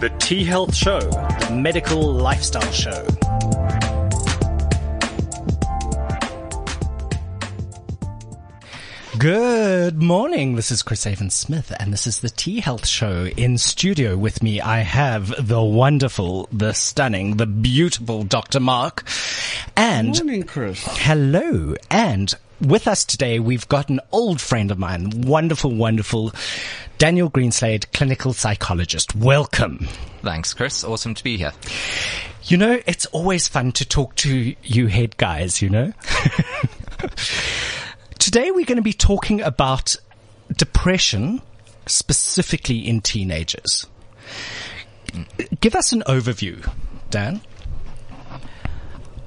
The T Health Show, the medical lifestyle show. Good morning. This is Chris Avon Smith, and this is the T Health Show. In studio with me, I have the wonderful, the stunning, the beautiful Dr. Mark. And Morning, Chris. hello. And with us today, we've got an old friend of mine, wonderful, wonderful Daniel Greenslade, clinical psychologist. Welcome. Thanks, Chris. Awesome to be here. You know, it's always fun to talk to you head guys, you know? Today we're going to be talking about depression, specifically in teenagers. Give us an overview, Dan.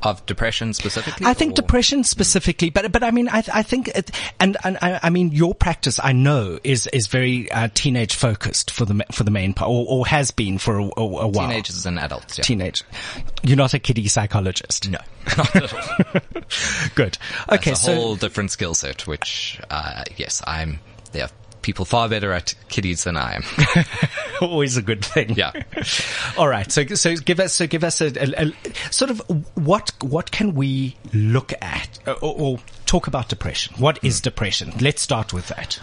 Of depression specifically? I think or- depression specifically, but but I mean, I I think, it, and and I, I mean, your practice I know is is very uh, teenage focused for the for the main part, or, or has been for a, a, a while. Teenagers and adults, yeah. Teenage. You're not a kiddie psychologist. No, not at all. Good. Okay, It's a so whole different skill set, which, uh, yes, I'm, are people far better at kiddies than I am. always a good thing. Yeah. All right. So, so give us, so give us a, a, a sort of what, what can we look at uh, or, or talk about depression? What is depression? Let's start with that.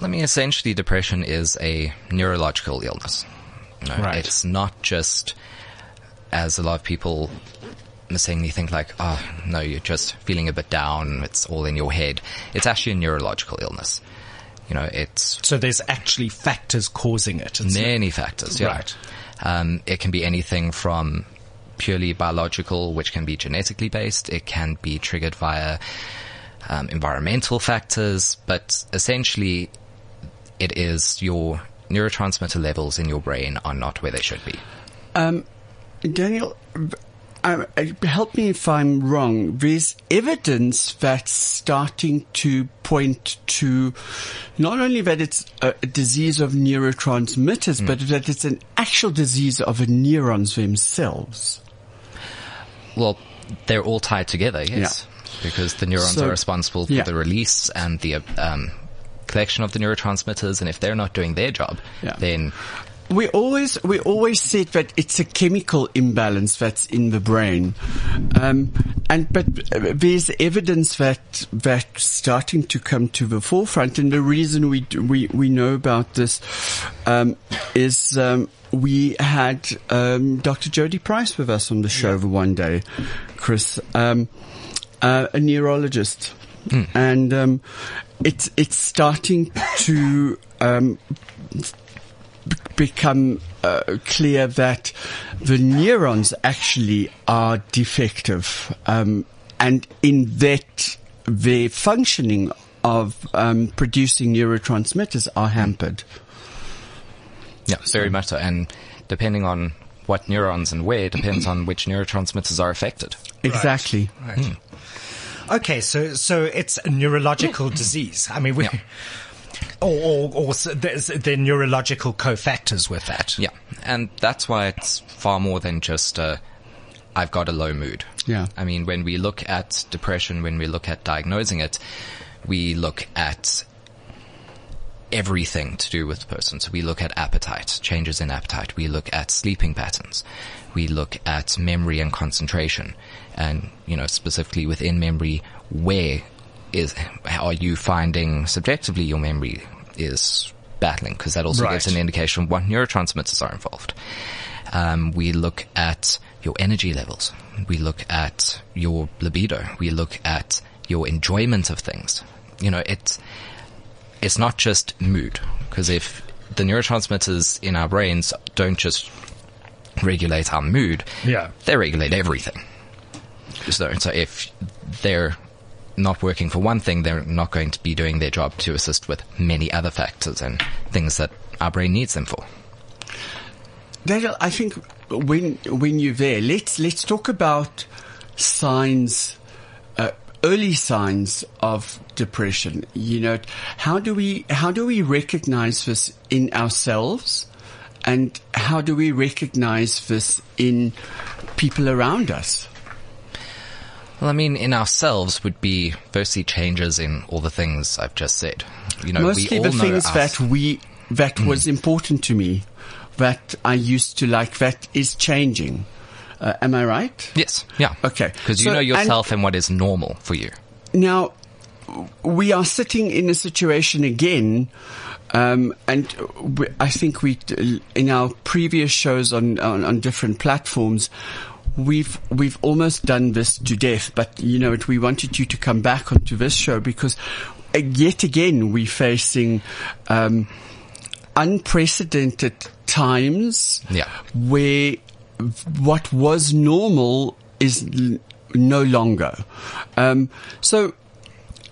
I mean, essentially, depression is a neurological illness. Know, Right. It's not just, as a lot of people mistakenly think like, oh, no, you're just feeling a bit down. It's all in your head. It's actually a neurological illness. You know, it's So there's actually factors causing it. It's many factors. Yeah. Right. Um, it can be anything from purely biological, which can be genetically based. It can be triggered via um, environmental factors, but essentially, it is your neurotransmitter levels in your brain are not where they should be. Daniel, um, uh, help me if I'm wrong. There's evidence that's starting to point to not only that it's a, a disease of neurotransmitters, but that it's an actual disease of the neurons themselves. Well, they're all tied together, yes, because the neurons So- are responsible for yeah. the release and the um, collection of the neurotransmitters, and if they're not doing their job, Yeah. then We always we always said that it's a chemical imbalance that's in the brain, um, and but uh, there's evidence that that's starting to come to the forefront. And the reason we we we know about this um, is um, we had um, Dr. Jody Price with us on the show the one day, Chris, um, uh, a neurologist, and um, it's it's starting to. Um, become uh, clear that the neurons actually are defective, um, and in that the functioning of um, producing neurotransmitters are hampered. Yeah, very much so. And depending on what neurons and where depends on which neurotransmitters are affected. Exactly. Right. Okay, so so it's a neurological disease. I mean, we, or or, or there's the neurological cofactors with that. Yeah, and that's why it's far more than just uh, I've got a low mood. Yeah. I mean, when we look at depression, when we look at diagnosing it, we look at everything to do with the person. So we look at appetite, changes in appetite. We look at sleeping patterns. We look at memory and concentration. And, you know, specifically within memory, where is, are you finding subjectively your memory is battling? Because that also gives an indication what neurotransmitters are involved. Um, we look at your energy levels. We look at your libido. We look at your enjoyment of things. You know, it's, it's not just mood. Because if the neurotransmitters in our brains don't just regulate our mood, Yeah. they regulate everything. So, so if they're not working for one thing, they're not going to be doing their job to assist with many other factors and things that our brain needs them for. Daniel, I think when when you're there, let's let's talk about signs, uh, early signs of depression. You know, how do we how do we recognize this in ourselves, and how do we recognize this in people around us? Well, I mean, in ourselves would be firstly changes in all the things I've just said. You know, Mostly we all the know things that we that was important to me that I used to like that is changing. Uh, am I right? Yes. Yeah. Okay. Because you So- know and- yourself and, what is normal for you. Now, we are sitting in a situation again, um, and we, I think we, in our previous shows on, on, on different platforms, we've we've almost done this to death. But you know, we wanted you to come back onto this show because uh, yet again we're facing um, unprecedented times Yeah. where what was normal is l- no longer. Um, so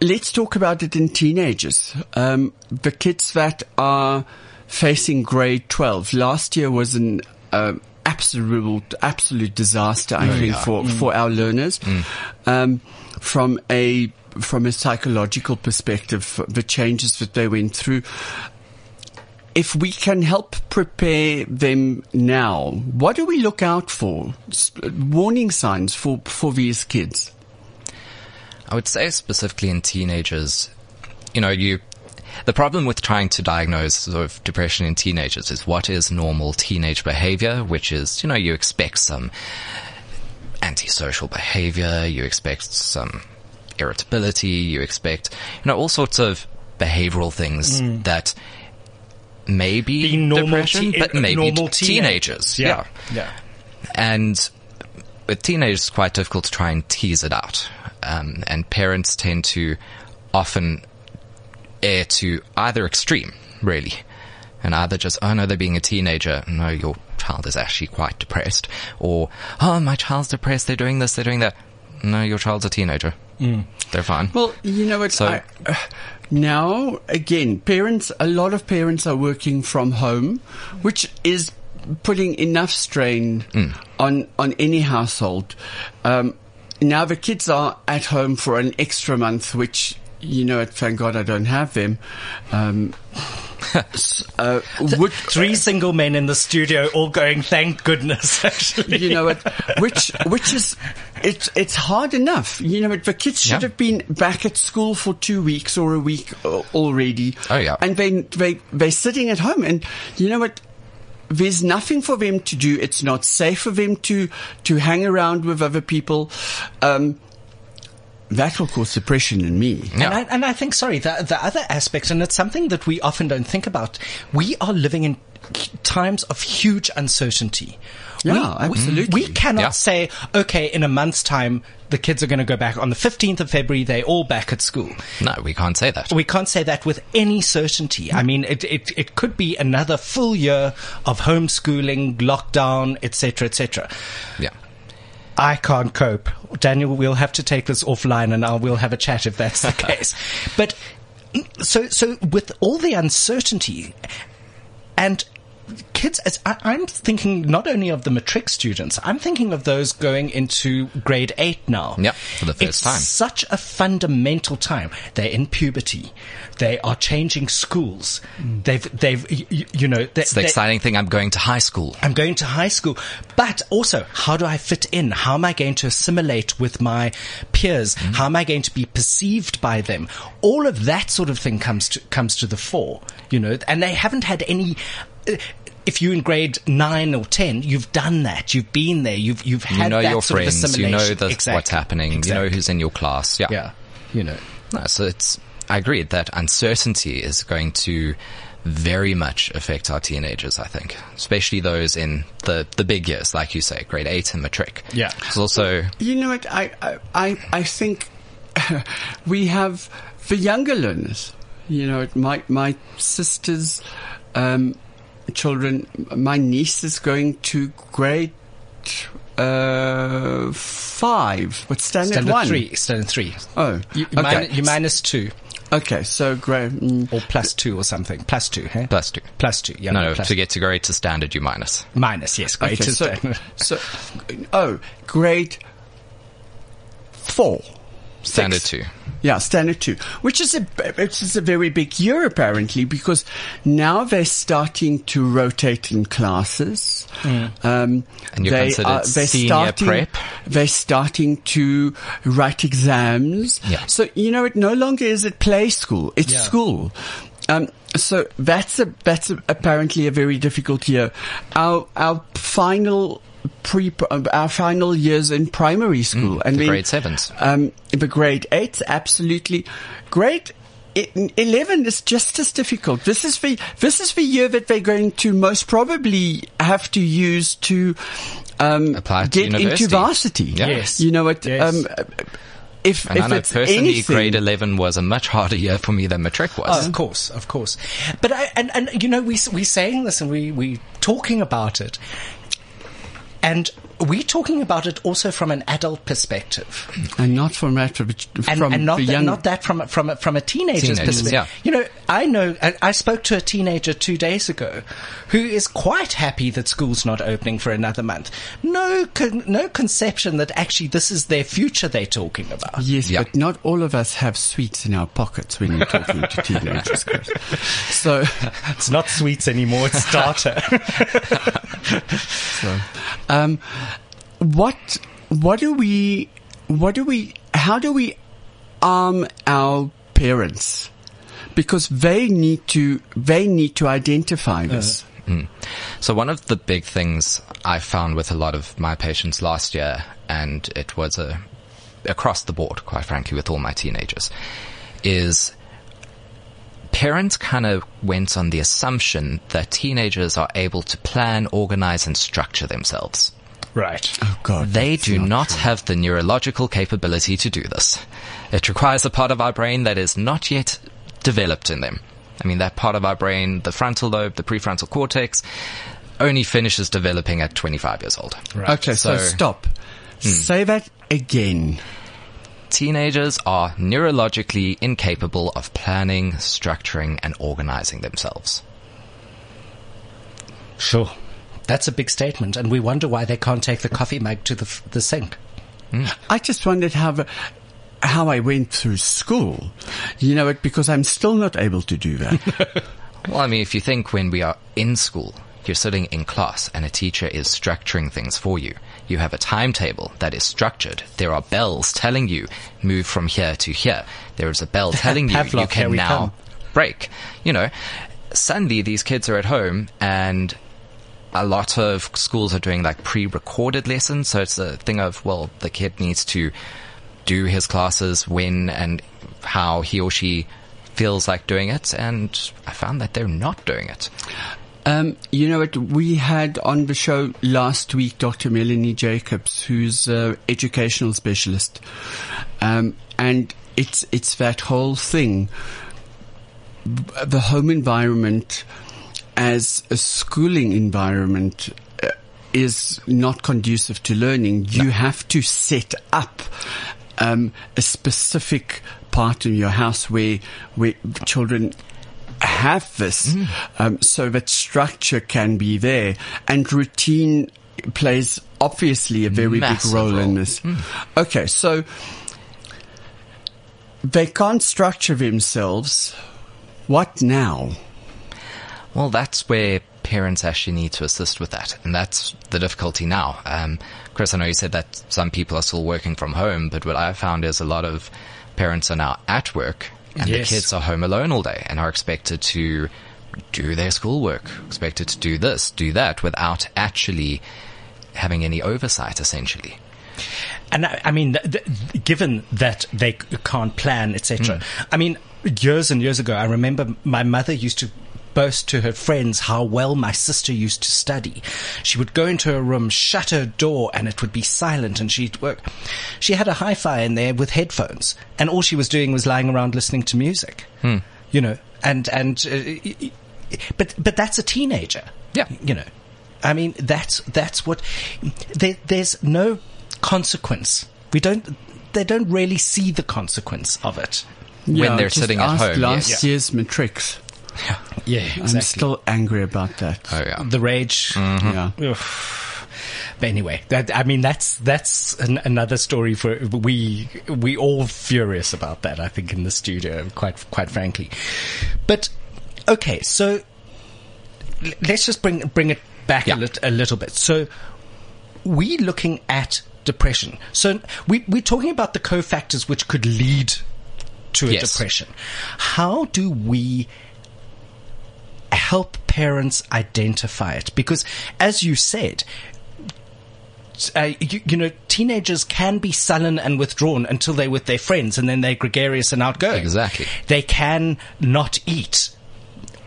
let's talk about it in teenagers. Um, the kids that are facing grade 12. Last year was an um absolute, absolute disaster, I think, for, for our learners. Um, from a, from a psychological perspective, the changes that they went through if we can help prepare them now, what do we look out for? Warning signs for, for these kids. I would say specifically in teenagers, you know, you, the problem with trying to diagnose sort of depression in teenagers is what is normal teenage behavior, which is, you know, you expect some antisocial behavior, you expect some irritability, you expect, you know, all sorts of behavioral things that may be depression, te- but maybe normal t- teenagers. Yeah. Yeah. And with teenagers, it's quite difficult to try and tease it out. Um, and parents tend to often err to either extreme, really. And either just, oh no, they're being a teenager. No, your child is actually quite depressed. Or, oh, my child's depressed. They're doing this, they're doing that. No, your child's a teenager. They're fine. Well, you know what? So- I, uh, now, again, parents, a lot of parents are working from home, which is putting enough strain on, on any household. Um, now the kids are at home for an extra month, which, you know, thank God I don't have them. Um, uh, would, Three single men in the studio all going, thank goodness, actually. you know what, which which is it's it's hard enough. You know what, the kids should Yeah. have been back at school for two weeks or a week uh, already. Oh, yeah. and they they they're sitting at home, and you know what. There's nothing for them to do. It's not safe for them to to hang around with other people. Um, that will cause depression in me. And, I, and I think, sorry, the, the other aspect, and it's something that we often don't think about, we are living in times of huge uncertainty. Yeah, we, absolutely. We, we cannot Yeah. say, okay, in a month's time, the kids are going to go back. On the 15th of February, they're all back at school. no, we can't say that. We can't say that with any certainty. I mean, it, it, it could be another full year of homeschooling, lockdown, etc., etc. Yeah. I can't cope. Daniel, we'll have to take this offline and I'll, we'll have a chat if that's the case. But mm, so, so with all the uncertainty and kids, as I, I'm thinking not only of the matric students, I'm thinking of those going into grade eight now. Yep, for the first it's time. such a fundamental time. They're in puberty. They are changing schools. They've, they've, you, you know, It's the exciting thing. I'm going to high school. I'm going to high school, but also how do I fit in? How am I going to assimilate with my peers? How am I going to be perceived by them? All of that sort of thing comes to, comes to the fore, you know, and they haven't had any, uh, if you're in grade nine or ten, you've done that. You've been there. You've, you've You had know that your sort friends. of You know assimilation. the, what's Exactly. happening. You know who's in your class. Yeah. Yeah. You know. No, so it's, I agree that uncertainty is going to very much affect our teenagers, I think. Especially those in the, the big years, like you say, grade eight and matric. Yeah. It's also, You know what? I I I, I think we have the younger learners. You know, my my sister's um, children. My niece is going to grade uh, five, but standard, Standard one. three. Standard three. Oh, You, okay. min- you minus two okay. So grade. Mm, or plus two or something. Plus two, hey? plus two. Plus two. Yeah. No, no, plus to get to grade to standard, you minus. Minus, yes, great. okay, is so, standard. so oh, grade four. Standard Six. two. Yeah, standard two, which is a which is a very big year apparently because now they're starting to rotate in classes. Um, And you're they are, they're senior starting, prep? They're starting to write exams. Yeah. So you know, it no longer is it play school; it's Yeah. school. Um, so that's a that's a, apparently a very difficult year. Our our final pre our final years in primary school Mm, and the then, grade sevens. Um, the grade eights, absolutely. Grade eleven is just as difficult. This is the this is the year that they're going to most probably have to use to um, Apply to get into university. varsity. Yeah. Yes. You know what? Yes. Um, if And if I know it's personally, anything, grade 11 was a much harder year for me than matric was. Of course, of course. But I, and, and, you know, we, we're saying this and we, we talking about it. And we're talking about it also from an adult perspective. and not from that, from, And, and not, the young. not that from, a- from, from a teenager's Teenagers, perspective. yeah. You know, I know, I, I spoke to a teenager two days ago who is quite happy that school's not opening for another month. No, con, no conception that actually this is their future they're talking about. Yes, Yeah. but not all of us have sweets in our pockets when you're talking to teenagers, So, It's not sweets anymore, it's starter. so, um, what, what do we, what do we, how do we arm our parents? Because they need to, they need to identify this. Hmm. So one of the big things I found with a lot of my patients last year, and it was a across the board, quite frankly, with all my teenagers, is parents kind of went on the assumption that teenagers are able to plan, organize, and structure themselves. Right. Oh God. They do not have the neurological capability to do this. It requires a part of our brain that is not yet developed in them. I mean, that part of our brain, the frontal lobe, the prefrontal cortex, only finishes developing at 25 years old. Right. Okay, so, So- stop. Hmm. Say that again. Teenagers are neurologically incapable of planning, structuring, and organizing themselves. Sure. That's a big statement, and we wonder why they can't take the coffee mug to the, the sink. Hmm. I just wondered how how I went through school. You know it because I'm still not able to do that. Well, I mean, if you think when we are in school, you're sitting in class and a teacher is structuring things for you. You have a timetable that is structured. There are bells telling you move from here to here. There is a bell telling you you Pavlov, here can we now come. break. You know, suddenly these kids are at home and a lot of schools are doing like pre-recorded lessons. So it's a thing of, well, the kid needs to do his classes when and how he or she feels like doing it. And I found that they're not doing it. Um, you know what? We had on the show last week Dr. Melanie Jacobs, who's an educational specialist, um, and it's it's that whole thing, the home environment as a schooling environment. uh, Is not conducive to learning. You have to set up um, a specific part of your house where where children have this um, so that structure can be there and routine plays obviously a very Massive big role, in role. this. Okay, so they can't structure themselves. What now? Well, that's where parents actually need to assist with that. And that's the difficulty now. Um, Chris, I know you said that some people are still working from home, but what I've found is a lot of parents are now at work and Yes. the kids are home alone all day and are expected to do their schoolwork, expected to do this, do that without actually having any oversight essentially. And I, I mean, th- th- given that they c- can't plan, etc. I mean, years and years ago, I remember my mother used to boast to her friends how well my sister used to study. She would go into her room, shut her door, and it would be silent, and she'd work. She had a hi-fi in there with headphones, and all she was doing was lying around listening to music. You know, and and uh, y- y- but but that's a teenager. Yeah. you know. I mean, that's that's what. There, there's no consequence. We don't. They don't really see the consequence of it. When they're just sitting at home, Last yes. year's matrics. Yeah, yeah. I'm still angry about that. Oh yeah. the rage. Mm-hmm. Yeah. Ugh. But anyway, that I mean, that's that's an, another story for we we all furious about that. I think in the studio, quite quite frankly. But okay, so let's just bring bring it back Yeah. a, lit, a little bit. So we looking at depression. So we we're talking about the cofactors which could lead to a Yes. depression. How do we help parents identify it because as you said uh, you, you, know, teenagers can be sullen and withdrawn until they're with their friends and then they're gregarious and outgoing. Exactly. They can not eat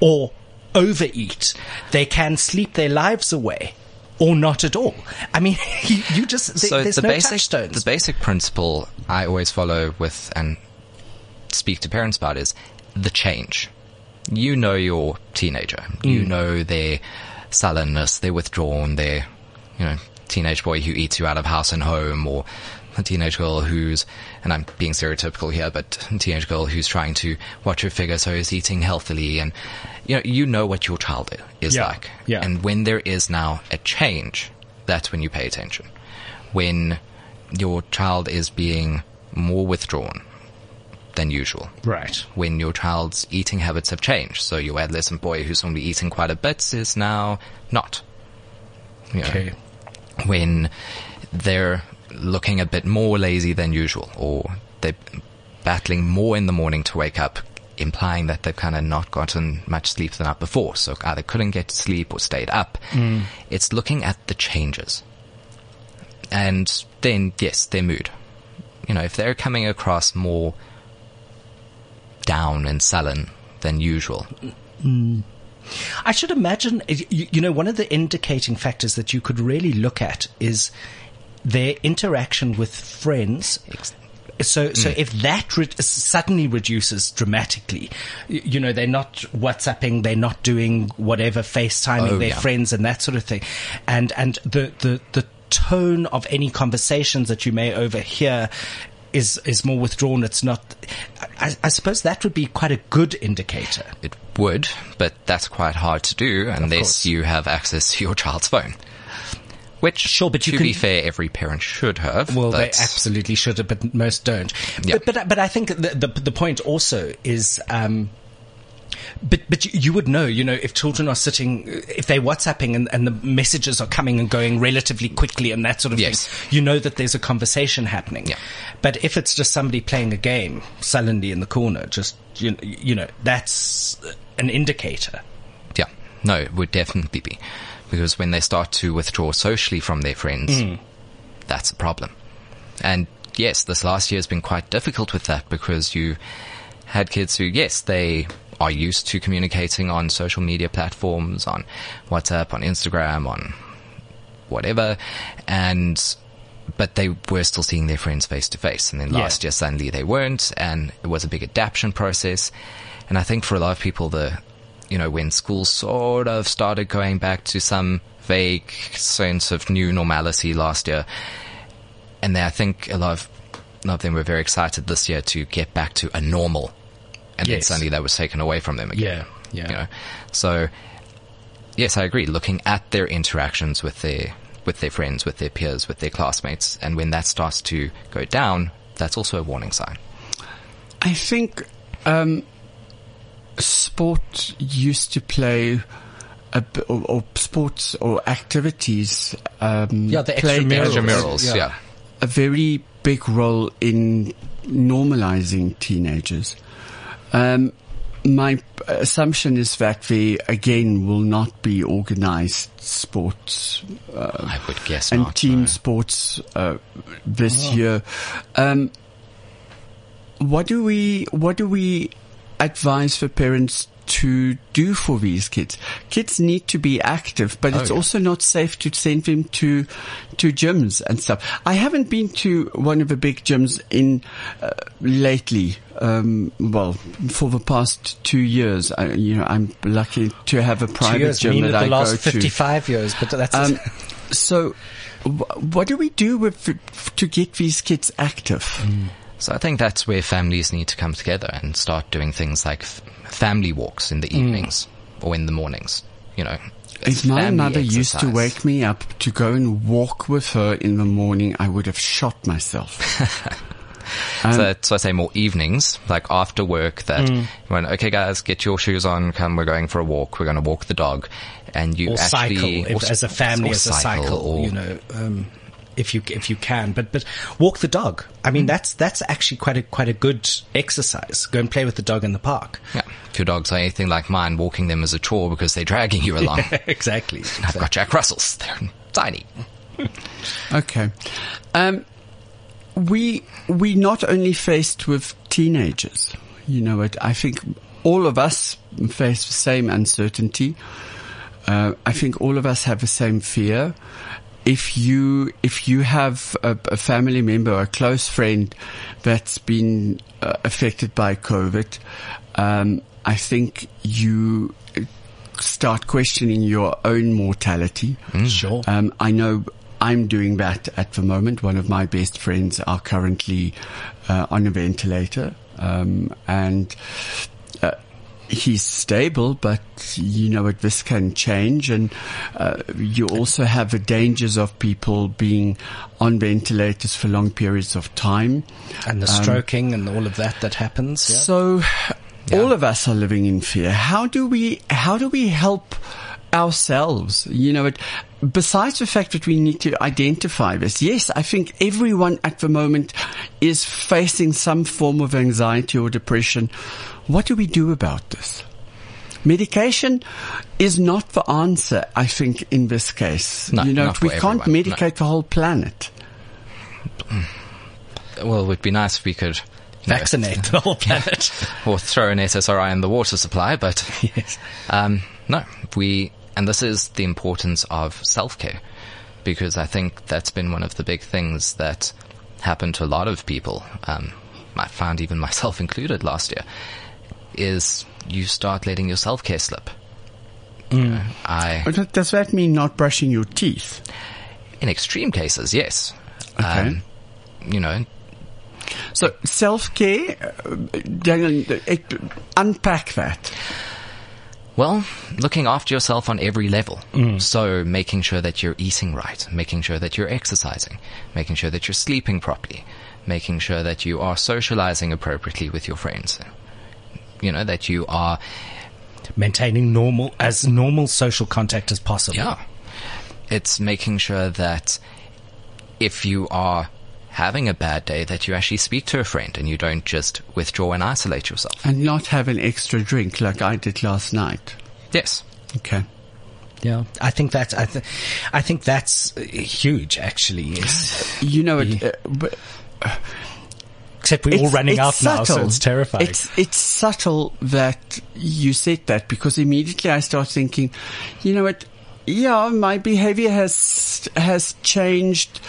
or overeat. They can sleep their lives away or not at all. I mean, you, you just, so there's the no basic, touchstones. The basic principle I always follow with and speak to parents about is the change. You know your teenager. Mm. You know their sullenness, their withdrawn, their, you know, teenage boy who eats you out of house and home or a teenage girl who's, and I'm being stereotypical here, but a teenage girl who's trying to watch her figure so is eating healthily and, you know, you know what your child is yeah. like. Yeah. And when there is now a change, that's when you pay attention. When your child is being more withdrawn than usual. Right. When your child's eating habits have changed. So your adolescent boy who's only eating quite a bit is now not. You know, okay when they're looking a bit more lazy than usual or they're battling more in the morning to wake up, implying that they've kind of not gotten much sleep the night before. So either couldn't get to sleep or stayed up. Mm. It's looking at the changes. And then, yes, their mood. You know, if they're coming across more down and sullen than usual, mm. I should imagine, you, know, one of the indicating factors that you could really look at is their interaction with friends. So, so mm. if that re- suddenly reduces dramatically, you, you, know, they're not WhatsApping, they're not doing whatever, FaceTiming oh, their yeah. friends and that sort of thing. And, and the, the, the tone of any conversations that you may overhear is is more withdrawn. It's not. I, I, suppose that would be quite a good indicator. It would, but that's quite hard to do unless you have access to your child's phone. Which, sure, but to can, be fair, every parent should have. Well, they absolutely should, have, but most don't. Yeah. But, but, but I think the, the, the point also is. Um, but but you would know, you know, if children are sitting, if they're WhatsApping and, and the messages are coming and going relatively quickly and that sort of yes. thing, you know that there's a conversation happening. Yeah. But if it's just somebody playing a game sullenly in the corner, just you, you know, that's an indicator. Yeah, no, it would definitely be because when they start to withdraw socially from their friends, mm. that's a problem. And yes, this last year has been quite difficult with that because you had kids who, yes, they are used to communicating on social media platforms, on WhatsApp, on Instagram, on whatever, and but they were still seeing their friends face to face. And then last yeah. year suddenly they weren't, and it was a big adaptation process. And I think for a lot of people, the you know when school sort of started going back to some vague sense of new normality last year, and then I think a lot of a lot of them were very excited this year to get back to a normal and yes. then suddenly that was taken away from them again. Yeah, yeah. You know? So, yes, I agree. Looking at their interactions with their with their friends, with their peers, with their classmates, and when that starts to go down, that's also a warning sign. I think um, sport used to play. A, or, or, sports or activities. Um, yeah, the extramurals. Yeah. yeah. A very big role in normalizing teenagers. Um, my assumption is that we again will not be organized sports. Uh, I would guess and not, team no. sports uh, this oh. year. Um, what do we what do we advise for parents to do for these kids. Kids need to be active, but oh, it's yeah. also not safe to send them to to gyms and stuff. I haven't been to one of the big gyms in uh, lately. Um, well, for the past two years, I, you know, I'm lucky to have a private years, gym that I go to. Fifty-five years, but that's um, so. what do we do with to get these kids active? Mm. So I think that's where families need to come together and start doing things like f- family walks in the mm. evenings mm. or in the mornings. You know, if my mother exercise. used to wake me up to go and walk with her in the morning, I would have shot myself. um, so, so I say more evenings, like after work, that mm. when okay, guys, get your shoes on, come, we're going for a walk. We're going to walk the dog, and you or actually cycle or, as a family, as a cycle, or, you know. Um, if you if you can. But but walk the dog. I mean, that's that's actually quite a quite a good exercise. Go and play with the dog in the park. Yeah. If your dogs are anything like mine, walking them is a chore because they're dragging you along. exactly. I've got Jack Russells. They're tiny. Okay. Um, we we not only faced with teenagers. You know what? I think all of us face the same uncertainty. Uh, I think all of us have the same fear. If you if you have a, a family member or a close friend that's been uh, affected by COVID, um, I think you start questioning your own mortality. Sure. Um, I know I'm doing that at the moment. One of my best friends are currently uh, on a ventilator, um, and uh, he's stable, but you know what, this can change, and uh, you also have the dangers of people being on ventilators for long periods of time. and the stroking and all of that that happens. Yeah. So all of us are living in fear. How do we, how do we help ourselves? You know, it, besides the fact that we need to identify this, yes, I think everyone at the moment is facing some form of anxiety or depression. What do we do about this? Medication is not the answer, I think, in this case. No, you know, not for we can't everyone, no. medicate the whole planet. Well, it would be nice if we could you know, Vaccinate the whole planet. or throw an SSRI in the water supply, but yes. um, no, we, and this is the importance of self-care, because I think that's been one of the big things that happened to a lot of people. Um, I found even myself included last year, is you start letting your self-care slip. You know, I, does that mean not brushing your teeth? in extreme cases, yes. Okay. Um, you know, So self care, uh, Daniel, unpack that. Well, looking after yourself on every level. So making sure that you're eating right, making sure that you're exercising, making sure that you're sleeping properly, making sure that you are socializing appropriately with your friends. You know, that you are, Maintaining normal as normal social contact as possible. yeah. It's making sure that if you are having a bad day, that you actually speak to a friend and you don't just withdraw and isolate yourself. And not have an extra drink like I did last night. Yes. Okay. Yeah, I think that's I, th- I think that's uh, huge. Actually, is You know, it, uh, but except we're all it's- running it's out now, so subtle. it's terrifying. It's it's subtle that you said that because immediately I start thinking, you know what? Yeah, my behavior has has changed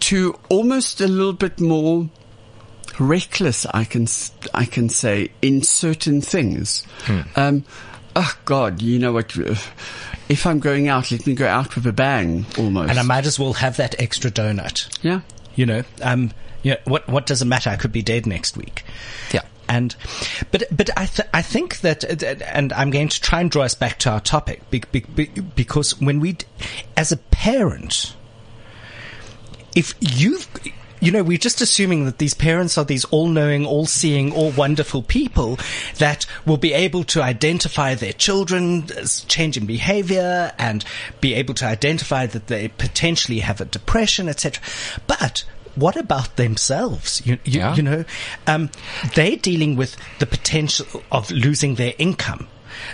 to almost a little bit more reckless. I can I can say in certain things. Um, oh God, you know what? If I'm going out, let me go out with a bang, almost. and I might as well have that extra donut. yeah. You know, um, you know, what what does it matter? I could be dead next week. Yeah. And, but, but I, th- I think that, uh, and I'm going to try and draw us back to our topic be- be- be- because when we, as a parent, if you've, you know, we're just assuming that these parents are these all-knowing, all-seeing, all-wonderful people that will be able to identify their children's change in behavior and be able to identify that they potentially have a depression, etc. But what about themselves? You, you, Yeah. you know, um, they're dealing with the potential of losing their income.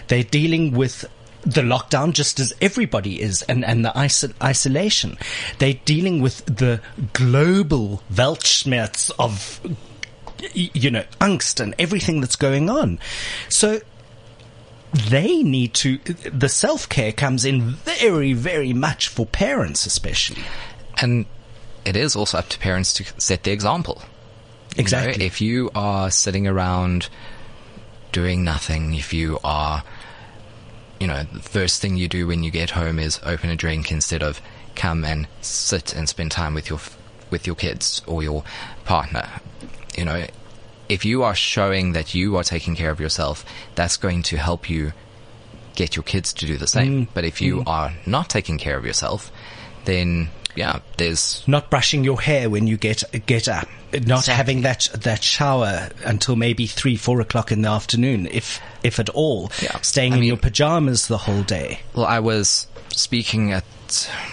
They're dealing with the lockdown just as everybody is and, and the iso- isolation. They're dealing with the global Weltschmerz of, you know, angst and everything that's going on. So they need to, the self-care comes in very, very much for parents especially. And it is also up to parents to set the example. You know, Exactly. if you are sitting around doing nothing, if you are, you know, the first thing you do when you get home is open a drink instead of come and sit and spend time with your with your kids or your partner, you know, if you are showing that you are taking care of yourself, that's going to help you get your kids to do the same. Mm. But if you mm. are not taking care of yourself, then yeah, there's not brushing your hair when you get get up, not having that that shower until maybe three four o'clock in the afternoon, if if at all. Yeah. Staying I in mean- your pajamas the whole day. Well, I was speaking at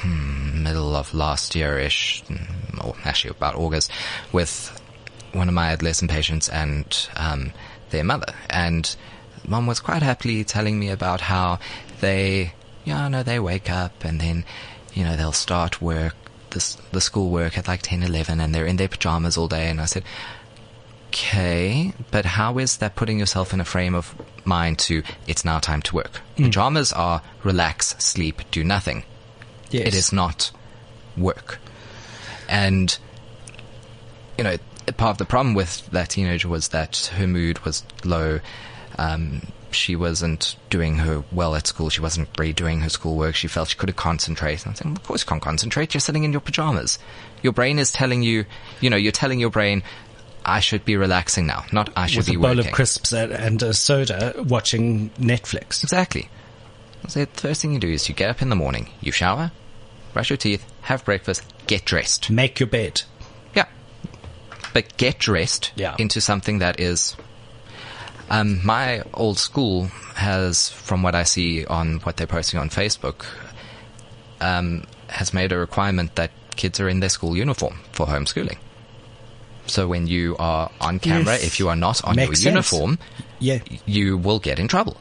hmm, middle of last year-ish, mm, or actually about August, with one of my adolescent patients and um, their mother, and mom was quite happily telling me about how they, yeah, no, they wake up and then, you know, they'll start work, the the school work at like 10, 11, and they're in their pajamas all day, and I said. Okay, but how is that putting yourself in a frame of mind to it's now time to work? Pajamas are relax, sleep, do nothing. Yes. It is not work. And, you know, part of the problem with that teenager was that her mood was low. Um, she wasn't doing her well at school. She wasn't redoing her schoolwork. She felt she couldn't concentrate. And I'm saying, of course you can't concentrate. You're sitting in your pajamas. Your brain is telling you, you know, you're telling your brain, I should be relaxing now, not I should With be a bowl working. of crisps and, and a soda watching Netflix. Exactly. So the first thing you do is you get up in the morning, you shower, brush your teeth, have breakfast, get dressed. Make your bed. Yeah. But get dressed Yeah. into something that is. Um, my old school has, from what I see on what they're posting on Facebook, um, has made a requirement that kids are in their school uniform for homeschooling. So when you are on camera, Yes. if you are not on Makes your sense. uniform, Yeah. you will get in trouble.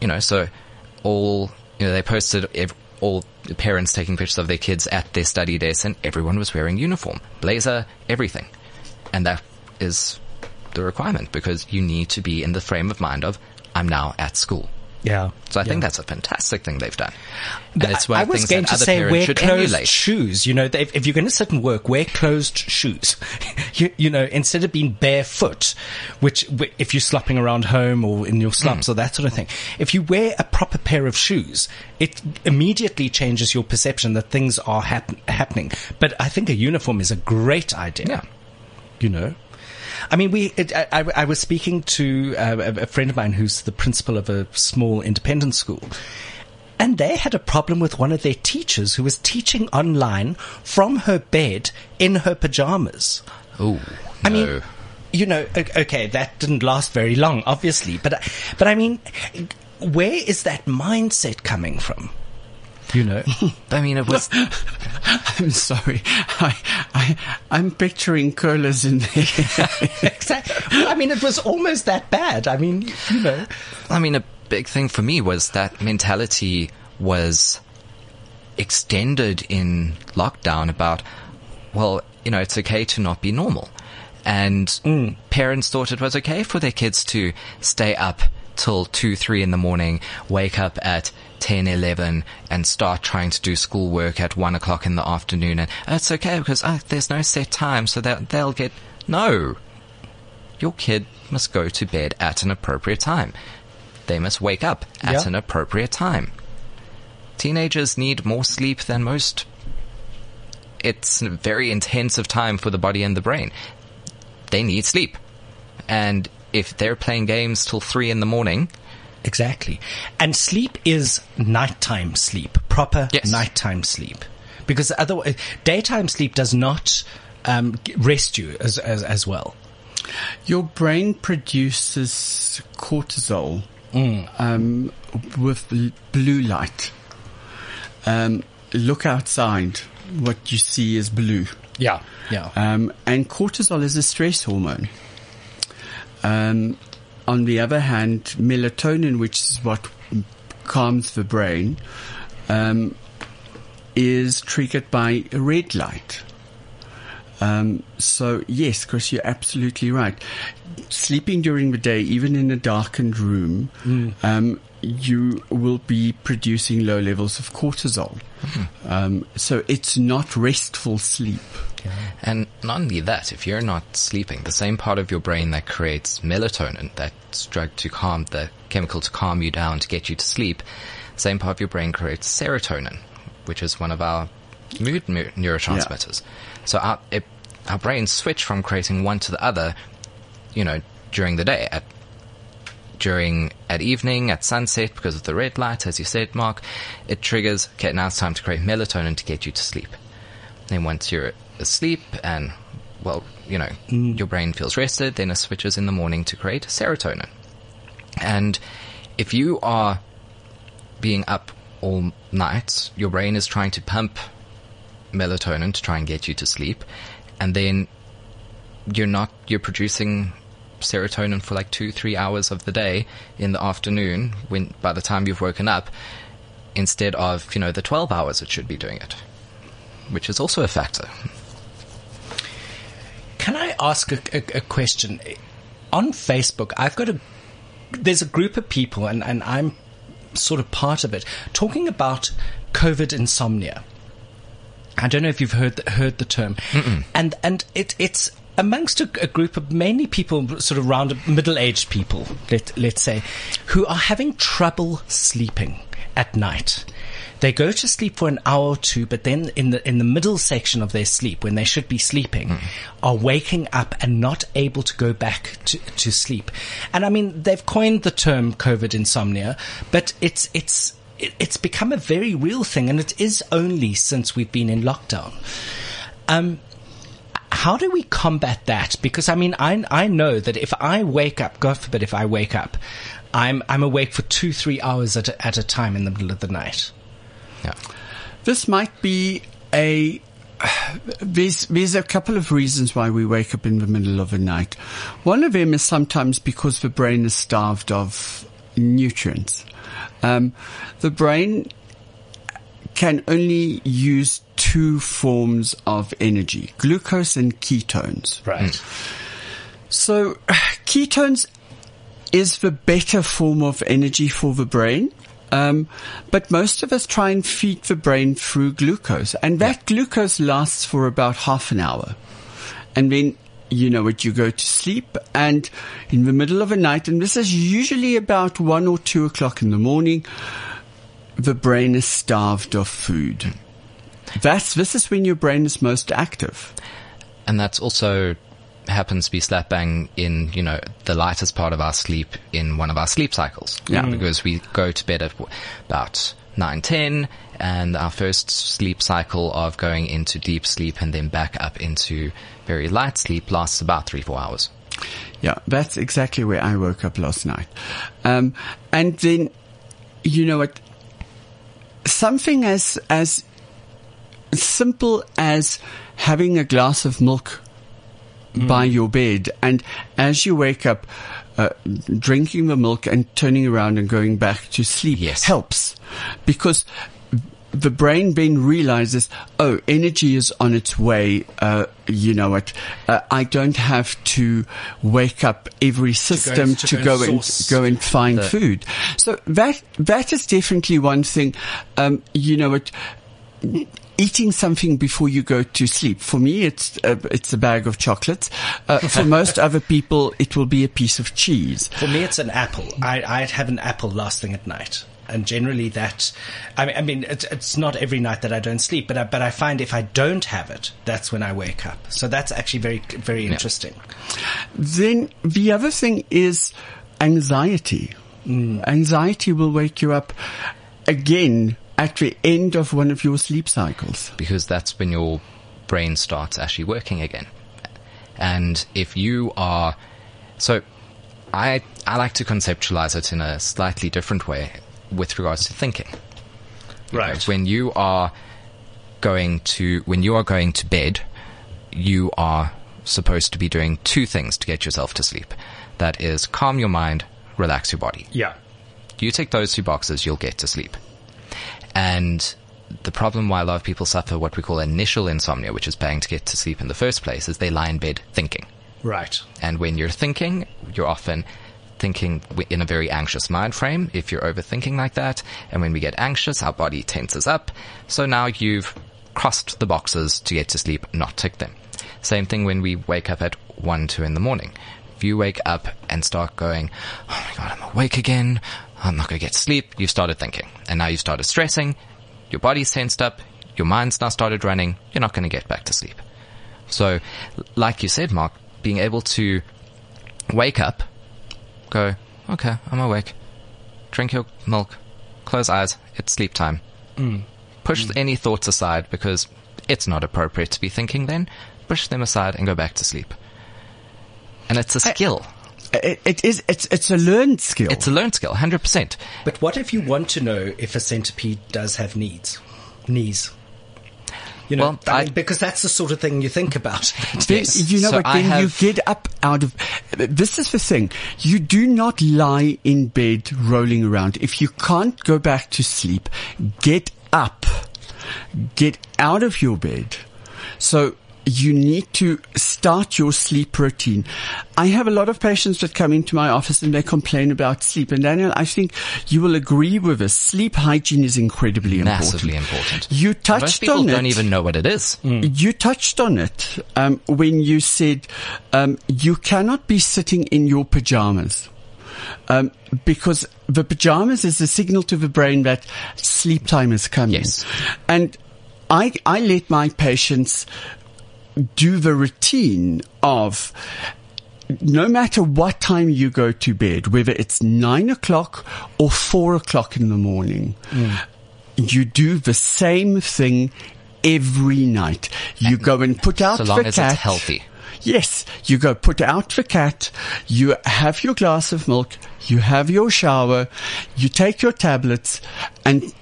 You know, so all, you know, they posted ev- all the parents taking pictures of their kids at their study desk and everyone was wearing uniform, blazer, everything. And that is the requirement because you need to be in the frame of mind of, I'm now at school. Yeah. So I think that's a fantastic thing they've done. And it's one I was going to say wear closed emulate. shoes. You know, if, if you're going to sit and work, wear closed shoes. you, you know, instead of being barefoot, which if you're slopping around home or in your slums Hmm. or that sort of thing, if you wear a proper pair of shoes, it immediately changes your perception that things are hap- happening. But I think a uniform is a great idea. Yeah. You know. I mean, we. It, I, I was speaking to uh, a, a friend of mine who's the principal of a small independent school, and they had a problem with one of their teachers who was teaching online from her bed in her pajamas. Oh, I mean, you know, okay, that didn't last very long, obviously, but but I mean, where is that mindset coming from? You know, I mean, it was, I'm sorry. I, I, I'm picturing curlers in there. exactly. I mean, it was almost that bad. I mean, you know, I mean, a big thing for me was that mentality was extended in lockdown about, well, you know, it's okay to not be normal. And mm. parents thought it was okay for their kids to stay up till 2, 3 in the morning, wake up at 10, 11, and start trying to do schoolwork at 1 o'clock in the afternoon. And "Oh, it's okay because uh, there's no set time, so that they'll get. No! Your kid must go to bed at an appropriate time. They must wake up at Yeah. an appropriate time. Teenagers need more sleep than most. It's a very intensive time for the body and the brain. They need sleep. And if they're playing games till three in the morning, Exactly. And sleep is nighttime sleep, proper Yes. nighttime sleep. Because otherwise, daytime sleep does not um, rest you as, as, as well. Your brain produces cortisol um, with blue light. Um, look outside. What you see is blue. Yeah. Yeah. Um, and cortisol is a stress hormone. Um, on the other hand, melatonin, which is what calms the brain, um, is triggered by red light. Um, so yes, Chris, you're absolutely right. Sleeping during the day, even in a darkened room, um, you will be producing low levels of cortisol. Um, so it's not restful sleep. And not only that, if you're not sleeping, the same part of your brain that creates melatonin, that's drug to calm, the chemical to calm you down to get you to sleep, same part of your brain creates serotonin, which is one of our mood neurotransmitters. So our, it, our brains switch from creating one to the other, you know, during the day. At during at evening, at sunset, because of the red light, as you said, Mark, it triggers. Okay, now it's time to create melatonin to get you to sleep. Then once you're asleep and well, you know, mm. your brain feels rested, then it switches in the morning to create serotonin. And if you are being up all night, your brain is trying to pump melatonin to try and get you to sleep, and then you're not you're producing serotonin for like two three hours of the day in the afternoon when by the time you've woken up instead of you know the 12 hours it should be doing it which is also a factor Can I ask a, a, a question? On Facebook, I've got a, there's a group of people, and, and I'm sort of part of it, talking about COVID insomnia. I don't know if you've heard the, heard the term, and and it it's amongst a, a group of mainly people sort of around middle aged people, let let's say, who are having trouble sleeping at night. They go to sleep for an hour or two, but then in the in the middle section of their sleep, when they should be sleeping, are waking up and not able to go back to, to sleep. And I mean, they've coined the term COVID insomnia, but it's it's it's become a very real thing, and it is only since we've been in lockdown. Um, how do we combat that? Because I mean, I I know that if I wake up, God forbid, if I wake up, I'm I'm awake for two three hours at a, at a time in the middle of the night. yeah This might be a. There's, there's a couple of reasons why we wake up in the middle of the night. One of them is sometimes because the brain is starved of nutrients. Um, the brain can only use two forms of energy, glucose and ketones. Right. So ketones is the better form of energy for the brain. Um, but most of us try and feed the brain through glucose and that glucose lasts for about half an hour. And then, you know what, you go to sleep and in the middle of the night, and this is usually about one or two o'clock in the morning, the brain is starved of food. That's, this is when your brain is most active. and that's also happens to be slap bang in you know the lightest part of our sleep in one of our sleep cycles Yeah. because we go to bed at about 9 10 and our first sleep cycle of going into deep sleep and then back up into very light sleep lasts about 3 4 hours Yeah, that's exactly where I woke up last night. Um, and then, you know what? Something as, as simple as having a glass of milk by your bed and as you wake up, uh, drinking the milk and turning around and going back to sleep Yes. helps because the brain then realizes, oh, energy is on its way. Uh, you know what? Uh, I don't have to wake up every system to to, go go, and and go and find the- food. So that that is definitely one thing. Um, you know what? Eating something before you go to sleep. For me, it's uh, it's a bag of chocolates. Uh, for most other people, it will be a piece of cheese. For me, it's an apple. I, I'd have an apple last thing at night. And generally that, I mean, I mean, it's, it's not every night that I don't sleep, but I, but I find if I don't have it, that's when I wake up. So that's actually very, very interesting. Then the other thing is anxiety. Anxiety will wake you up again at the end of one of your sleep cycles. because that's when your brain starts actually working again. And if you are, so I, I like to conceptualize it in a slightly different way with regards to thinking. Right. When you are going to, when you are going to bed, you are supposed to be doing two things to get yourself to sleep. That is calm your mind, relax your body. Yeah. You take those two boxes, you'll get to sleep. And the problem why a lot of people suffer what we call initial insomnia, which is paying to get to sleep in the first place, is they lie in bed thinking. Right. And when you're thinking, you're often thinking in a very anxious mind frame if you're overthinking like that. And when we get anxious, our body tenses up. So now you've crossed the boxes to get to sleep, not tick them. Same thing when we wake up at 1, 2 in the morning. If you wake up and start going, oh my god, I'm awake again, I'm not going to get sleep, you've started thinking. And now you've started stressing, your body's tensed up, your mind's now started running, you're not going to get back to sleep. So, like you said, Mark, being able to wake up, go, okay, I'm awake, drink your milk, close eyes, it's sleep time. Mm. Push mm. any thoughts aside because it's not appropriate to be thinking then. Push them aside and go back to sleep. And it's a skill. It, it is. It's it's a learned skill. It's a learned skill, hundred percent. But what if you want to know if a centipede does have needs? Knees. You know, Well, I I- mean, because that's the sort of thing you think about. Yes. You know So what? I Then you get up out of. This is the thing. You do not lie in bed rolling around. If you can't go back to sleep, get up. Get out of your bed. So you need to start your sleep routine. I have a lot of patients that come into my office and they complain about sleep. And Daniel, I think you will agree with us. Sleep hygiene is incredibly Massively important. important. You Most touched people on it. don't even know what it is. You touched on it um, when you said um, you cannot be sitting in your pajamas. Um, because the pajamas is a signal to the brain that sleep time is coming. Yes. And I, I let my patients do the routine of no matter what time you go to bed, whether it's nine o'clock or four o'clock in the morning, mm. you do the same thing every night. You go and put out So long the as cat. it's healthy. Yes, you go put out the cat, you have your glass of milk, you have your shower, you take your tablets, and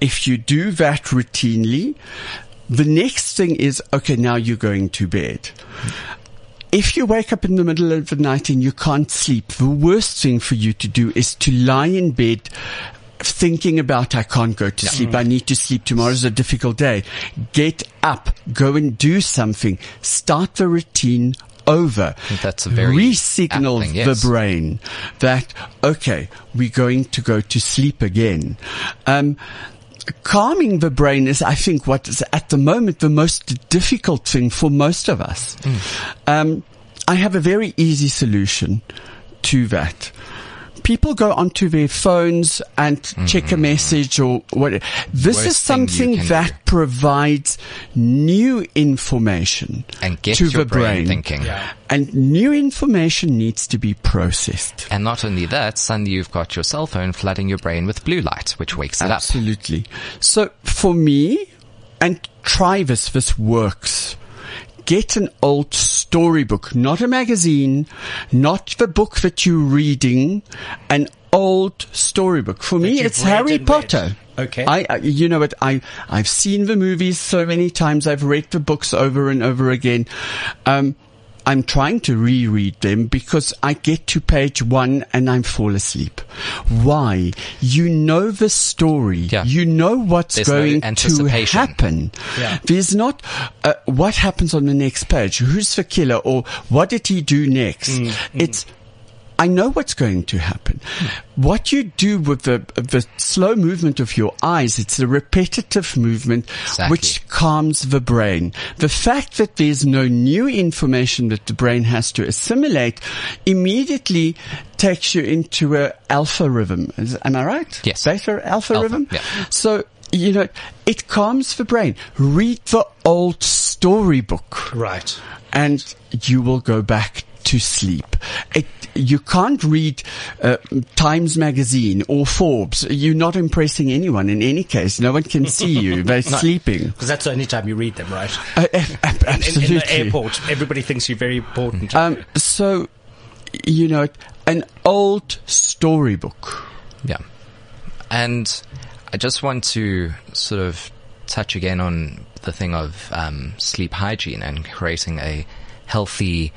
if you do that routinely, the next thing is, okay, now you're going to bed. If you wake up in the middle of the night and you can't sleep, the worst thing for you to do is to lie in bed thinking about I can't go to sleep. I need to sleep. Tomorrow's a difficult day. Get up. Go and do something. Start the routine over. that's a very Re-signal thing, the brain that, okay, we're going to go to sleep again. Um, calming the brain is, I think, what is at the moment the most difficult thing for most of us. Um, I have a very easy solution to that. People go onto their phones and mm-hmm. check a message or what. This Worst is something that do. provides new information And get to your the brain brain. thinking. Yeah. And new information needs to be processed. And not only that, suddenly you've got your cell phone flooding your brain with blue light, which wakes it up. Absolutely. So for me, and try this, this works. Get an old storybook, not a magazine, not the book that you're reading, an old storybook. For me, it's Harry and read. Potter. Okay. I, I, you know what? I, I've seen the movies so many times. I've read the books over and over again. Um, I'm trying to reread them because I get to page one and I fall asleep. Why? You know the story. Yeah. You know what's There's no going to happen. Yeah. There's not uh, what happens on the next page. Who's the killer or what did he do next? Mm, It's I know what's going to happen. What you do with the the slow movement of your eyes, it's a repetitive movement Exactly. which calms the brain. The fact that there's no new information that the brain has to assimilate immediately takes you into a alpha rhythm. Is, am I right? Yes. Beta alpha, Alpha, rhythm? yeah. So, you know, it calms the brain. Read the old storybook Right. and you will go back to sleep. It, you can't read uh, Times Magazine or Forbes. You're not impressing anyone in any case. No one can see you. They're sleeping. Because that's the only time you read them, right? Uh, uh, In, in the airport, everybody thinks you're very important. Um, so, you know, an old storybook. Yeah. And I just want to sort of touch again on the thing of um, sleep hygiene and creating a healthy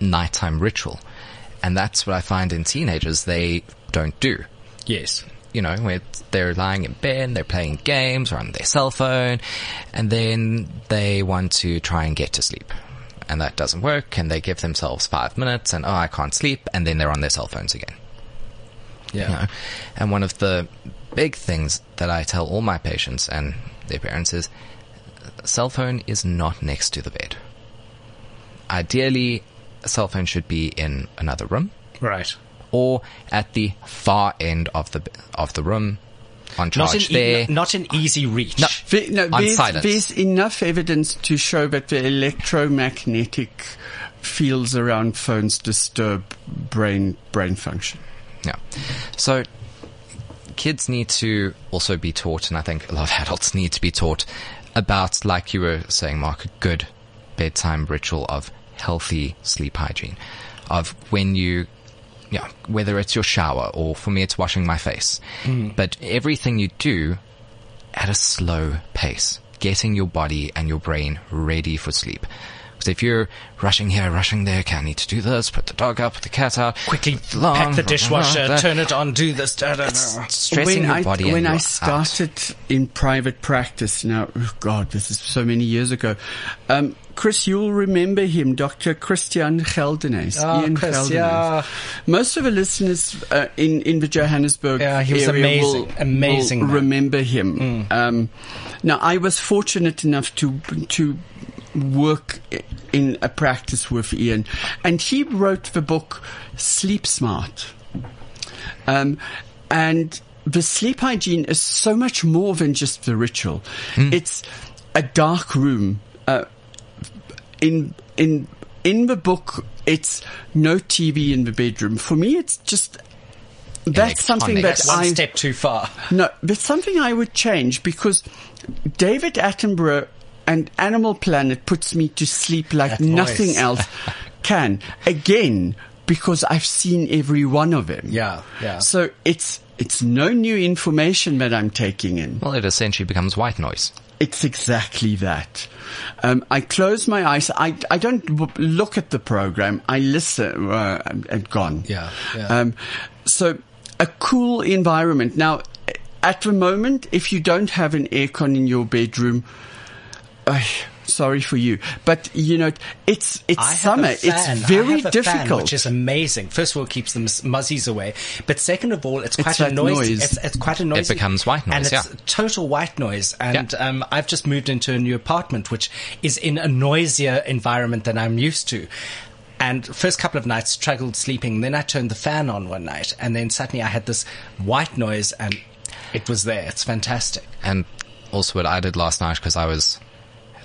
nighttime ritual. And that's what I find in teenagers they don't do. yes. You know, where they're lying in bed, they're playing games or on their cell phone, and then they want to try and get to sleep. And that doesn't work, and they give themselves five minutes, and oh, I can't sleep, and then they're on their cell phones again. Yeah. You know? And one of the big things that I tell all my patients and their parents is cell phone is not next to the bed. Ideally, a cell phone should be in another room Right. or at the far end of the of the room on Not charge an, there. e- not an easy uh, reach. No. There, no, On there's, silence. there's enough evidence to show that the electromagnetic fields around phones disturb brain brain function. Yeah. So kids need to also be taught, and I think a lot of adults need to be taught about, like you were saying, Mark, a good bedtime ritual of healthy sleep hygiene. Of when you yeah, whether it's your shower or for me it's washing my face. But everything you do at a slow pace, getting your body and your brain ready for sleep. Because if you're rushing here, rushing there, okay, I need to do this, put the dog up, put the cat out, Quickly long, pack the dishwasher, that- turn it on, do this. Da, da, da. it's stressing when your I, body and when you're I out. started in private practice now, oh God, this is so many years ago. Um, Chris, you'll remember him, Dr. Christian Geldenes. Oh, Ian Chris, Geldenes. yeah. Most of the listeners uh, in in the Johannesburg Yeah, he was area amazing, will, amazing will. Mm. remember him. Um, now, I was fortunate enough to to work in a practice with Ian, and he wrote the book Sleep Smart. Um, and the sleep hygiene is so much more than just the ritual. It's a dark room. Uh, in in in the book, it's no TV in the bedroom. For me, it's just that's something that. One I step too far. no, that's something I would change because David Attenborough and Animal Planet puts me to sleep like That nothing voice. else can. Again, because I've seen every one of them. Yeah, yeah. So it's it's no new information that I'm taking in. Well, it essentially becomes white noise. It's exactly that. Um, I close my eyes. I, I don't w- look at the program. I listen uh, and, and gone. Yeah, yeah. Um, so a cool environment. Now, at the moment, if you don't have an aircon in your bedroom, uh, sorry for you, but you know it's it's summer. a fan. It's I very have a difficult. fan, which is amazing. First of all, it keeps the muzzies away, but second of all, it's quite It's a noisy. noise. It's, it's quite a noisy. It becomes white noise, and noise, it's yeah. total white noise. And Yeah. um, I've just moved into a new apartment, which is in a noisier environment than I'm used to. And first couple of nights struggled sleeping. Then I turned the fan on one night, and then suddenly I had this white noise, and it was there. It's fantastic. And also what I did last night because I was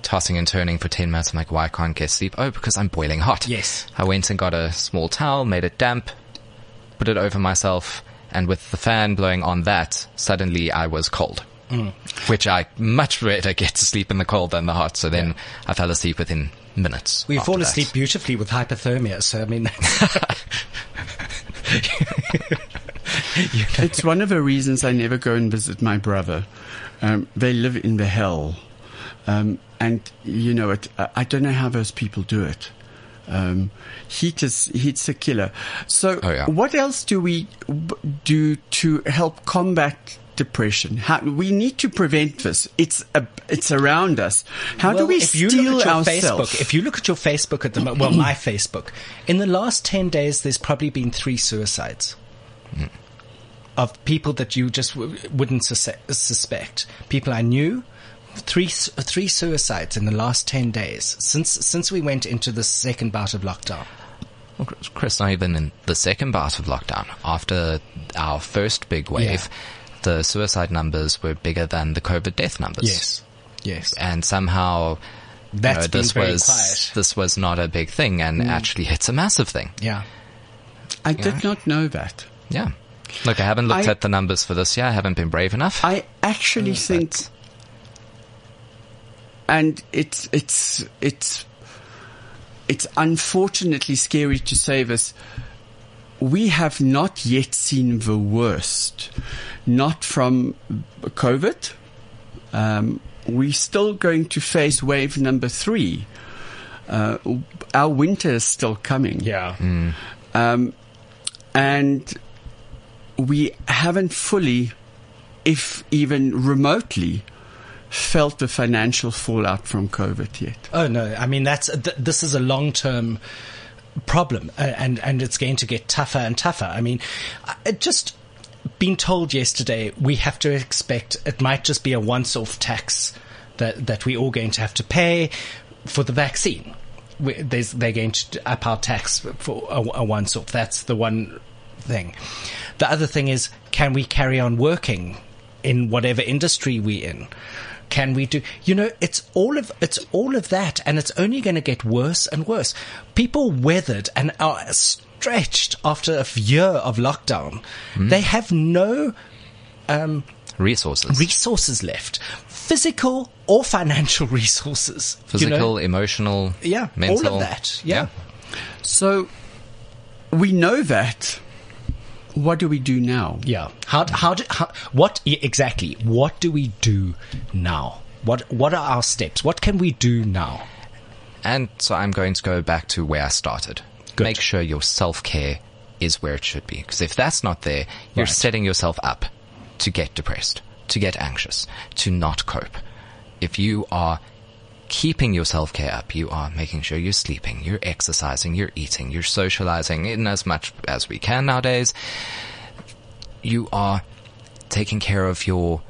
tossing and turning for 10 minutes. I'm like, why can't I get sleep? Oh, because I'm boiling hot. Yes. I went and got a small towel, made it damp, put it over myself, and with the fan blowing on that, suddenly I was cold. Mm. Which I much rather get to sleep in the cold than the hot. So then I fell asleep within minutes. We after fall that. asleep beautifully with hypothermia. So I mean, It's one of the reasons I never go and visit my brother. Um, they live in the hell. Um, and, you know, it, I I don't know how those people do it. Um, heat is, heat's a killer. So Oh, yeah. what else do we do to help combat depression? How, we need to prevent this. It's, a, it's around us. How do we if you steel look at your ourselves? Facebook, if you look at your Facebook at the moment, well, my Facebook, in the last 10 days, there's probably been three suicides of people that you just w- wouldn't sus- suspect. People I knew, three, three suicides in the last 10 days since, since we went into the second bout of lockdown. Well, Chris, not even in the second bout of lockdown, after our first big wave, the suicide numbers were bigger than the COVID death numbers. Yes. Yes, and somehow, you know, this was quiet. this was not a big thing, and mm. actually, it's a massive thing. Yeah. I did not know that. Yeah. Look, I haven't looked I- at the numbers for this year. I haven't been brave enough. I actually mm, think, but- and it's it's it's it's unfortunately scary to say this. We have not yet seen the worst, not from COVID. Um, we're still going to face wave number three. Uh, our winter is still coming. Yeah. Um, and we haven't fully, if even remotely, felt the financial fallout from COVID yet. Oh no! I mean, that's th- this is a long term problem, uh, and and it's going to get tougher and tougher. I mean, I just been told yesterday we have to expect it might just be a once off tax that that we all going to have to pay for the vaccine. We, they're going to up our tax for a, a once off. That's the one thing. The other thing is, can we carry on working in whatever industry we're in? Can we do? You know, it's all of it's all of that, and it's only going to get worse and worse. People weathered and are stretched after a year of lockdown. They have no um, Resources. resources left, physical or financial resources. you know? Physical, emotional, yeah, mental. all of that. Yeah. So we know that, what do we do now? Yeah. How, how, do, how, what, exactly, what do we do now? What, what are our steps? What can we do now? And so I'm going to go back to where I started. Good. Make sure your self care is where it should be. Because if that's not there, you're Right. setting yourself up to get depressed, to get anxious, to not cope. If you are keeping your self care up, you are making sure you're sleeping, you're exercising, you're eating, you're socializing in as much as we can nowadays. You are taking care of your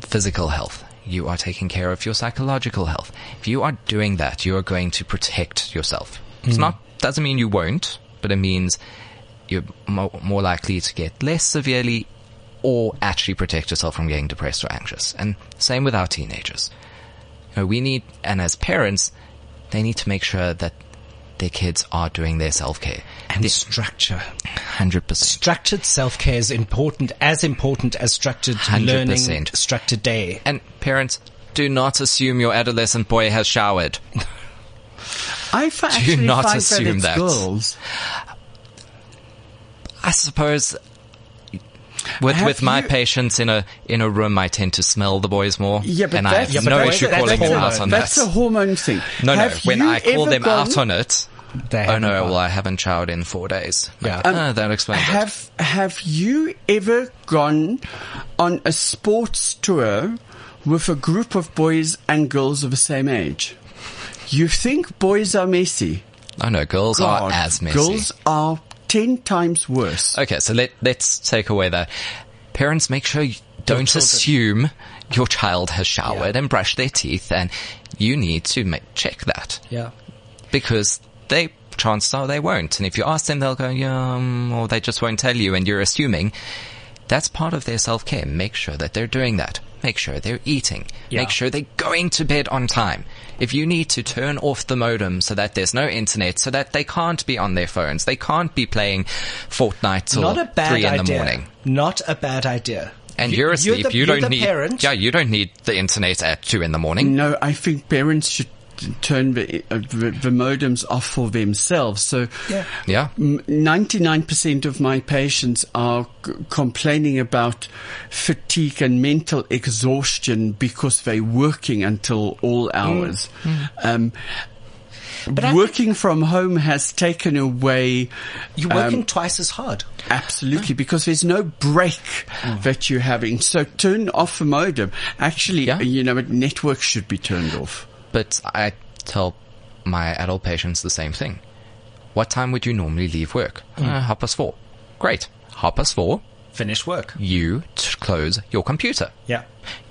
physical health. You are taking care of your psychological health. If you are doing that, you are going to protect yourself. It's hmm. not, doesn't mean you won't, but it means you're mo- more likely to get less severely or actually protect yourself from getting depressed or anxious. And same with our teenagers. We need, and as parents, they need to make sure that their kids are doing their self-care. And the structure. 100%. Structured self-care is important, as important as structured 100%. learning, structured day. And parents, do not assume your adolescent boy has showered. I fi- actually not find assume that. girls. I suppose with Have with my you- patients in a in a room, I tend to smell the boys more, Yeah, but and I that's- have Yeah, no issue that's calling them hormone. out on That's that. a hormone thing. no, no. Have When I call them out on it, They oh no, gone. well I haven't showered in four days. Yeah. Like, ah, that explains it. Have Have you ever gone on a sports tour with a group of boys and girls of the same age? You think boys are messy? Oh no, girls are as messy. Girls are ten times worse. Okay, so let let's take away that. Parents, make sure you don't children. assume your child has showered and brushed their teeth, and you need to make, check that. Yeah. because they chances are they won't. And if you ask them, they'll go, yeah, um, or they just won't tell you, and you're assuming. That's part of their self care. Make sure that they're doing that. Make sure they're eating. Yeah. Make sure they're going to bed on time. If you need to turn off the modem so that there's no internet, so that they can't be on their phones, they can't be playing Fortnite till Not a bad three in idea. the morning. Not a bad idea. And You- you're asleep. the- you you're don't the need. parent. Yeah, you don't need the internet at two in the morning. No, I think parents should t- turn the, uh, the, the modems off for themselves. So, Yeah. Yeah. ninety-nine percent of my patients are c- complaining about fatigue and mental exhaustion because they're working until all hours. Um, Mm. But I working from home has taken away You're working um, twice as hard. Absolutely, because there's no break that you're having. So turn off the modem. Actually, Yeah. you know, network should be turned off. But I tell my adult patients the same thing. What time would you normally leave work? Uh, half past four. Great. Half past four, Finish work. you t- close your computer. Yeah.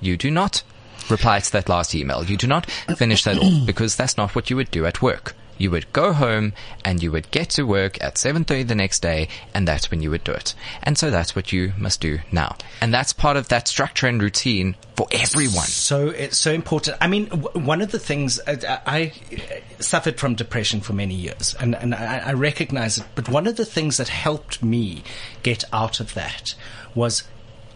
You do not reply to that last email. You do not finish that off because that's not what you would do at work. You would go home and you would get to work at 7.30 the next day and that's when you would do it. And so that's what you must do now. And that's part of that structure and routine for everyone. So it's so important. I mean, w- one of the things uh, uh I uh, suffered from depression for many years, and and I, I recognize it. But one of the things that helped me get out of that was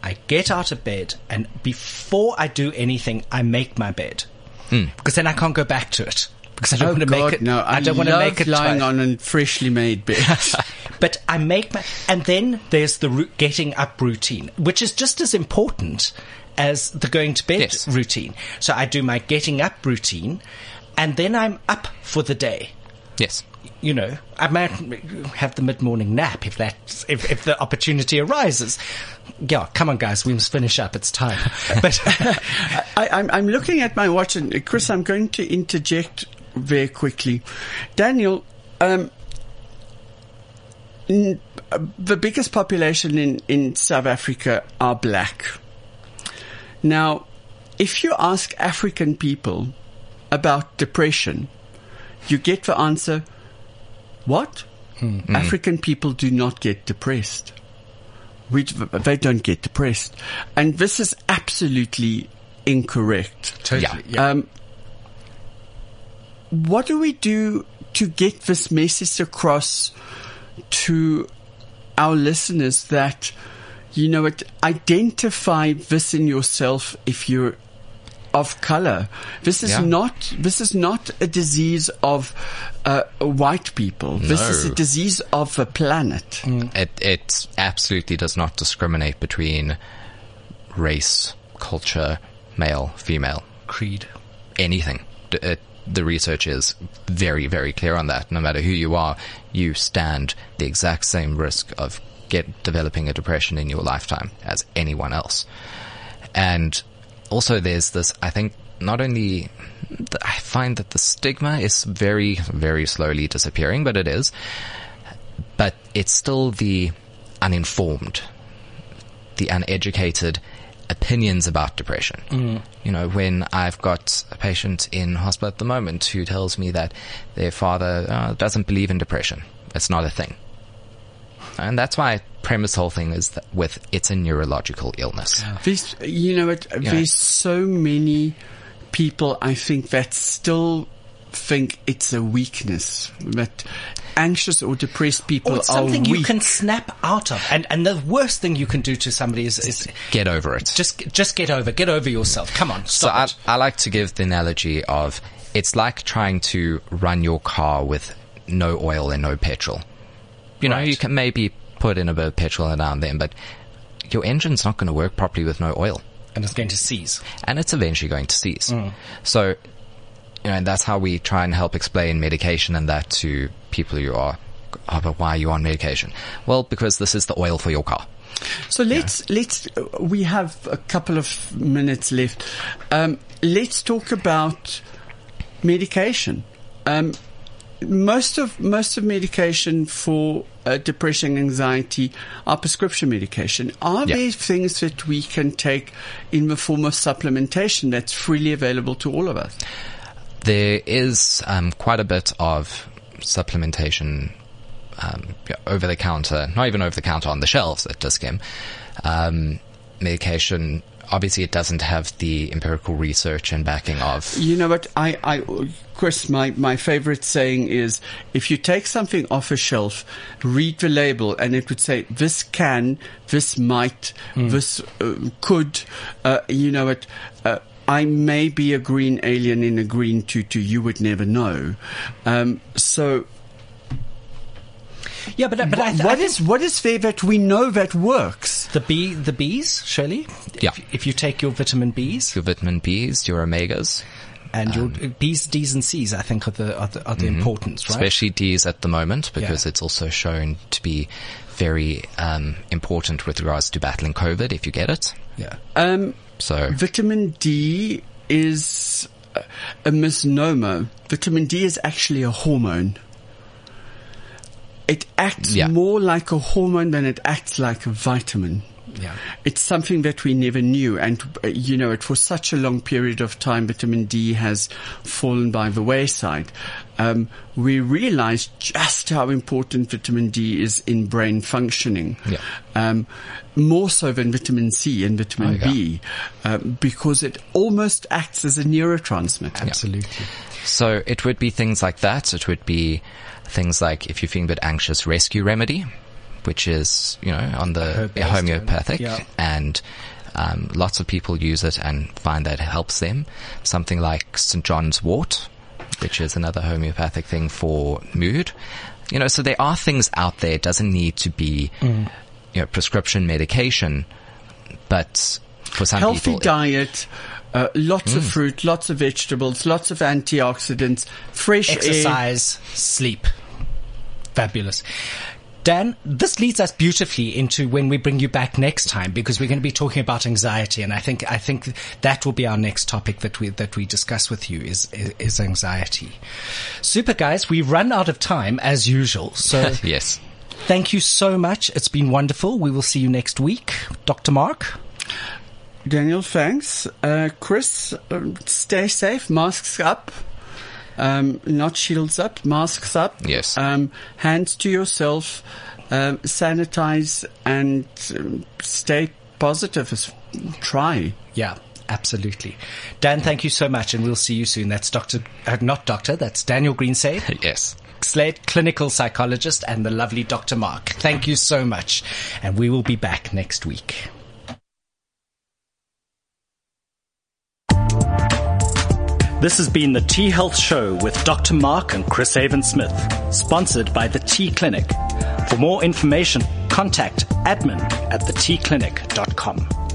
I get out of bed, and before I do anything, I make my bed hmm. because then I can't go back to it. Because I don't oh want to God, make it. no! I, don't want to make it lying twice. on a freshly made bed. But I make my, and then there's the getting up routine, which is just as important as the going to bed Yes. routine. So I do my getting up routine, and then I'm up for the day. Yes. You know, I might have the mid-morning nap if that, if, if the opportunity arises. Yeah, come on, guys, we must finish up. It's time. But I, I'm, I'm looking at my watch, and Chris, I'm going to interject very quickly. Daniel, um, n- uh, the biggest population in, in South Africa are black. Now, if you ask African people about depression, you get the answer, what? African people do not get depressed. We, they don't get depressed. And this is absolutely incorrect. totally, Yeah. Um, what do we do to get this message across to our listeners that, you know, it, identify this in yourself if you're of color. This is Yeah. not this is not a disease of uh, white people. This is a disease of the planet. It it absolutely does not discriminate between race, culture, male, female, Creed. anything. It, the research is very, very clear on that. No matter who you are, you stand the exact same risk of get developing a depression in your lifetime as anyone else. And also, there's this. I think not only I find that the stigma is very, very slowly disappearing, but it is. But it's still the uninformed, the uneducated opinions about depression. You know, when I've got a patient in hospital at the moment who tells me that their father uh, doesn't believe in depression, it's not a thing. And that's why I premise whole thing is that with it's a neurological illness. There's, you know, it, there's so many people I think that still think it's a weakness. That anxious or depressed people Or it's are something you can snap out of. And, and the worst thing you can do to somebody is, is Get over it. just, just get over, get over yourself. Come on, So stop I, it. I like to give the analogy of it's like trying to run your car with no oil and no petrol. You know, Right. you can maybe put in a bit of petrol now and then, but your engine's not going to work properly with no oil. And it's going to seize. and it's eventually going to cease. Mm. So, you know, and that's how we try and help explain medication and that to people who are, oh, but why are you on medication? Well, because this is the oil for your car. So let's let's uh, we have a couple of minutes left. Um, let's talk about medication. Um, most of most of medication for uh, depression, anxiety are prescription medication. Are Yeah. there things that we can take in the form of supplementation that's freely available to all of us? There is um, quite a bit of supplementation um, over the counter, not even over the counter on the shelves at Dis-Chem. Um, medication, obviously, it doesn't have the empirical research and backing of. You know what? I, I, Chris, my, my favorite saying is if you take something off a shelf, read the label, and it would say, this can, this might, this uh, could, uh, you know what? Uh, I may be a green alien in a green tutu. You would never know. Um, so, Yeah, but, but I, th- I what think is what is there that we know that works? the bee, the bees, Shirley? Yeah. If, if you take your vitamin Bs Your vitamin Bs, your omegas, and your Bs, Ds and Cs, I think are the, are the, are the importance, right? especially Ds at the moment, because Yeah. it's also shown to be very um, important with regards to battling COVID if you get it. yeah. Um, So Vitamin D is a- misnomer. Vitamin D is actually a hormone. It acts Yeah. more like a hormone than it acts like a vitamin. Yeah. It's something that we never knew. And, uh, you know, it for such a long period of time, vitamin D has fallen by the wayside. Um, we realized just how important vitamin D is in brain functioning. Yeah. Um, more so than vitamin C and vitamin Oh, yeah. B, um, because it almost acts as a neurotransmitter. Absolutely. So it would be things like that. It would be things like if you're feeling a bit anxious, rescue remedy, which is, you know, on the Herb-based, homeopathic yeah. and um, lots of people use it and find that it helps them. Something like St. John's wort, which is another homeopathic thing for mood. You know, so there are things out there. It doesn't need to be, Mm. You know, prescription medication, but for some Healthy people, diet, uh, lots Hmm. of fruit, lots of vegetables, lots of antioxidants, fresh air. Exercise, sleep. Fabulous. Dan, this leads us beautifully into when we bring you back next time because we're going to be talking about anxiety, and I think I think that will be our next topic that we that we discuss with you is is, is anxiety. Super, guys, we run out of time as usual, so yes. Thank you so much. It's been wonderful. We will see you next week, Dr. Mark. Daniel, thanks. Uh, Chris, uh, stay safe. Masks up. Um, not shields up, masks up. Yes. Um, hands to yourself. Um, sanitize and um, stay positive. As, try. Yeah, absolutely. Dan, thank you so much, and we'll see you soon. That's Dr. Uh, not Doctor, that's Daniel Greensay. Yes. Slade, clinical psychologist, and the lovely Dr. Mark. Thank you so much, and we will be back next week. This has been the T Health Show with Dr. Mark and Chris Haven Smith, sponsored by the T Clinic. For more information, contact admin at thetclinic.com.